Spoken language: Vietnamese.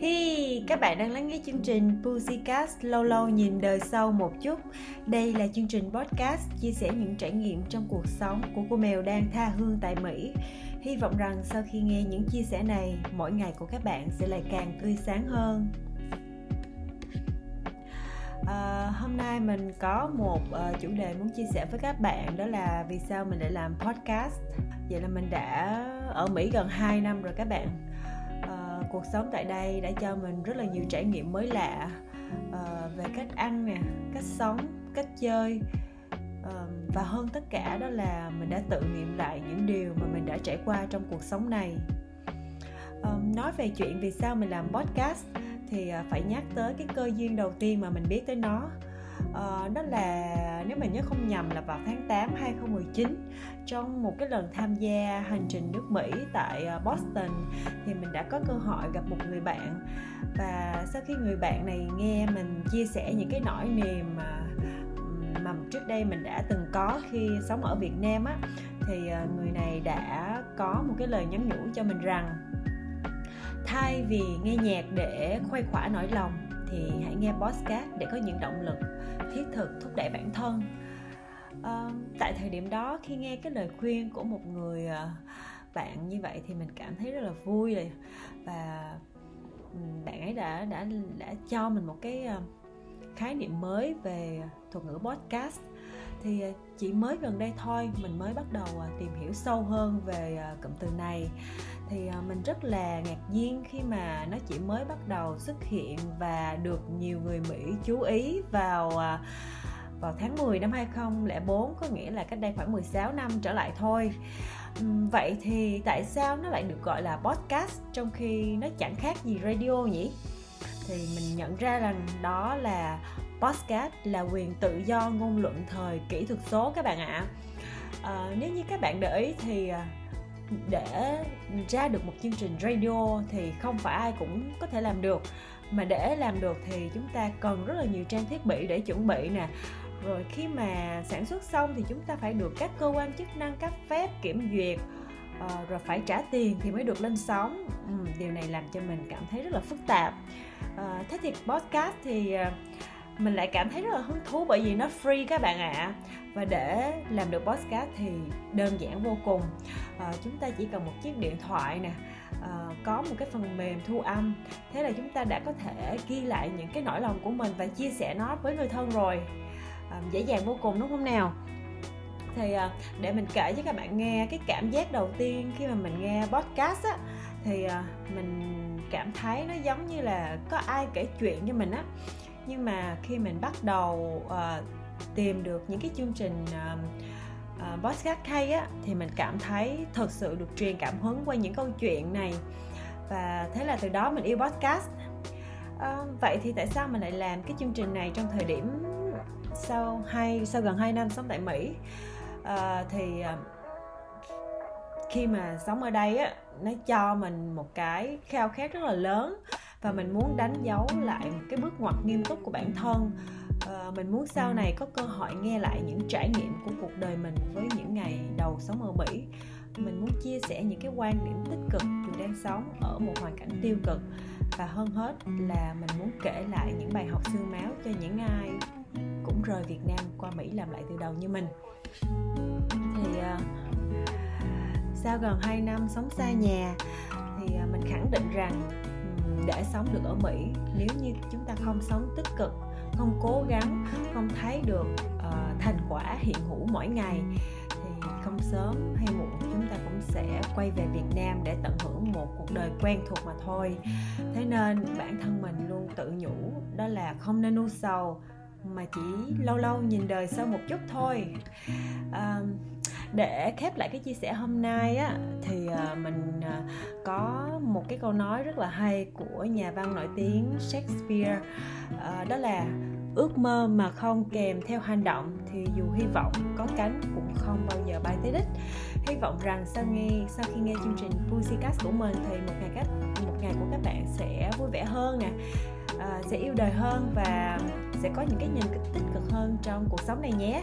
Hi, các bạn đang lắng nghe chương trình Pussycast lâu lâu nhìn đời sâu một chút. Đây là chương trình podcast chia sẻ những trải nghiệm trong cuộc sống của cô mèo đang tha hương tại Mỹ. Hy vọng rằng sau khi nghe những chia sẻ này, mỗi ngày của các bạn sẽ lại càng tươi sáng hơn. À, hôm nay mình có một uh, chủ đề muốn chia sẻ với các bạn đó là vì sao mình lại làm podcast. Vậy là mình đã ở Mỹ gần 2 năm rồi các bạn cuộc sống tại đây đã cho mình rất là nhiều trải nghiệm mới lạ uh, về cách ăn nè cách sống cách chơi. Uh, và hơn tất cả đó là mình đã tự nghiệm lại những điều mà mình đã trải qua trong cuộc sống này. Uh, nói về chuyện vì sao mình làm podcast thì phải nhắc tới cái cơ duyên đầu tiên mà mình biết tới nó uh, đó là nếu mình nhớ không nhầm là vào tháng 8 2019 trong một cái lần tham gia hành trình nước Mỹ tại ờ, Boston thì mình đã có cơ hội gặp một người bạn. Và sau khi người bạn này nghe mình chia sẻ những cái nỗi niềm mà mà trước đây mình đã từng có khi sống ở Việt Nam á thì ờ, người này đã có một cái lời nhắn nhủ cho mình rằng thay vì nghe nhạc để khuây khỏa nỗi lòng thì hãy nghe podcast để có những động lực thiết thực thúc đẩy bản thân. À, tại thời điểm đó khi nghe cái lời khuyên của một người ờ, bạn như vậy thì mình cảm thấy rất là vui rồi. Và bạn ấy đã đã đã cho mình một cái ờ, khái niệm mới về thuật ngữ podcast thì à, chỉ mới gần đây thôi, mình mới bắt đầu à, tìm hiểu sâu hơn về à, cụm từ này. Thì mình rất là ngạc nhiên khi mà nó chỉ mới bắt đầu xuất hiện và được nhiều người Mỹ chú ý vào vào tháng 10 năm 2004 có nghĩa là cách đây khoảng 16 năm trở lại thôi. Vậy thì tại sao nó lại được gọi là podcast trong khi nó chẳng khác gì radio nhỉ? Thì mình nhận ra rằng đó là podcast là quyền tự do ngôn luận thời kỹ thuật số các bạn ạ. À, nếu như các bạn để ý thì ờ, để ra được một chương trình radio thì không phải ai cũng có thể làm được. Mà để làm được thì chúng ta cần rất là nhiều trang thiết bị để chuẩn bị nè. Rồi khi mà sản xuất xong thì chúng ta phải được các cơ quan chức năng cấp phép kiểm duyệt uh, rồi phải trả tiền thì mới được lên sóng. Ừ, điều này làm cho mình cảm thấy rất là phức tạp. Uh, thế thì podcast thì uh, mình lại cảm thấy rất là hứng thú bởi vì nó free các bạn ạ. À. và để làm được podcast thì đơn giản vô cùng. À, chúng ta chỉ cần một chiếc điện thoại nè. À, có một cái phần mềm thu âm. Thế là chúng ta đã có thể ghi lại những cái nỗi lòng của mình và chia sẻ nó với người thân rồi. À, dễ dàng vô cùng đúng không nào? Thì à, để mình kể cho các bạn nghe cái cảm giác đầu tiên khi mà mình nghe podcast á thì à, mình cảm thấy nó giống như là có ai kể chuyện cho mình á nhưng mà khi mình bắt đầu uh, tìm được những cái chương trình uh, uh, podcast hay á thì mình cảm thấy thật sự được truyền cảm hứng qua những câu chuyện này. Và thế là từ đó mình yêu podcast. Uh, vậy thì tại sao mình lại làm cái chương trình này trong thời điểm sau hai sau gần 2 năm sống tại Mỹ? Uh, thì uh, khi mà sống ở đây á nó cho mình một cái khao khát rất là lớn và mình muốn đánh dấu lại một cái bước ngoặt nghiêm túc của bản thân. À, mình muốn sau này có cơ hội nghe lại những trải nghiệm của cuộc đời mình với những ngày đầu sống ở Mỹ mình muốn chia sẻ những cái quan điểm tích cực dù đang sống ở một hoàn cảnh tiêu cực. Và hơn hết là mình muốn kể lại những bài học xương máu cho những ai cũng rời Việt Nam qua Mỹ làm lại từ đầu như mình. Thì uh, sau gần 2 năm sống xa nhà thì uh, mình khẳng định rằng để sống được ở Mỹ. Nếu như chúng ta không sống tích cực không cố gắng không thấy được uh, thành quả hiện hữu mỗi ngày thì không sớm hay muộn chúng ta cũng sẽ quay về Việt Nam để tận hưởng một cuộc đời quen thuộc mà thôi. Thế nên bản thân mình luôn tự nhủ đó là không nên u sầu mà chỉ lâu lâu nhìn đời sau một chút thôi. Uh, để khép lại cái chia sẻ hôm nay á thì à, mình à, có một cái câu nói rất là hay của nhà văn nổi tiếng Shakespeare. Ờ, đó là ước mơ mà không kèm theo hành động thì dù hy vọng có cánh cũng không bao giờ bay tới đích. Hy vọng rằng sau nghe sau khi nghe chương trình Pussycast của mình thì một ngày cách một ngày của các bạn sẽ vui vẻ hơn nè à, sẽ yêu đời hơn và sẽ có những cái nhìn tích cực hơn trong cuộc sống này nhé.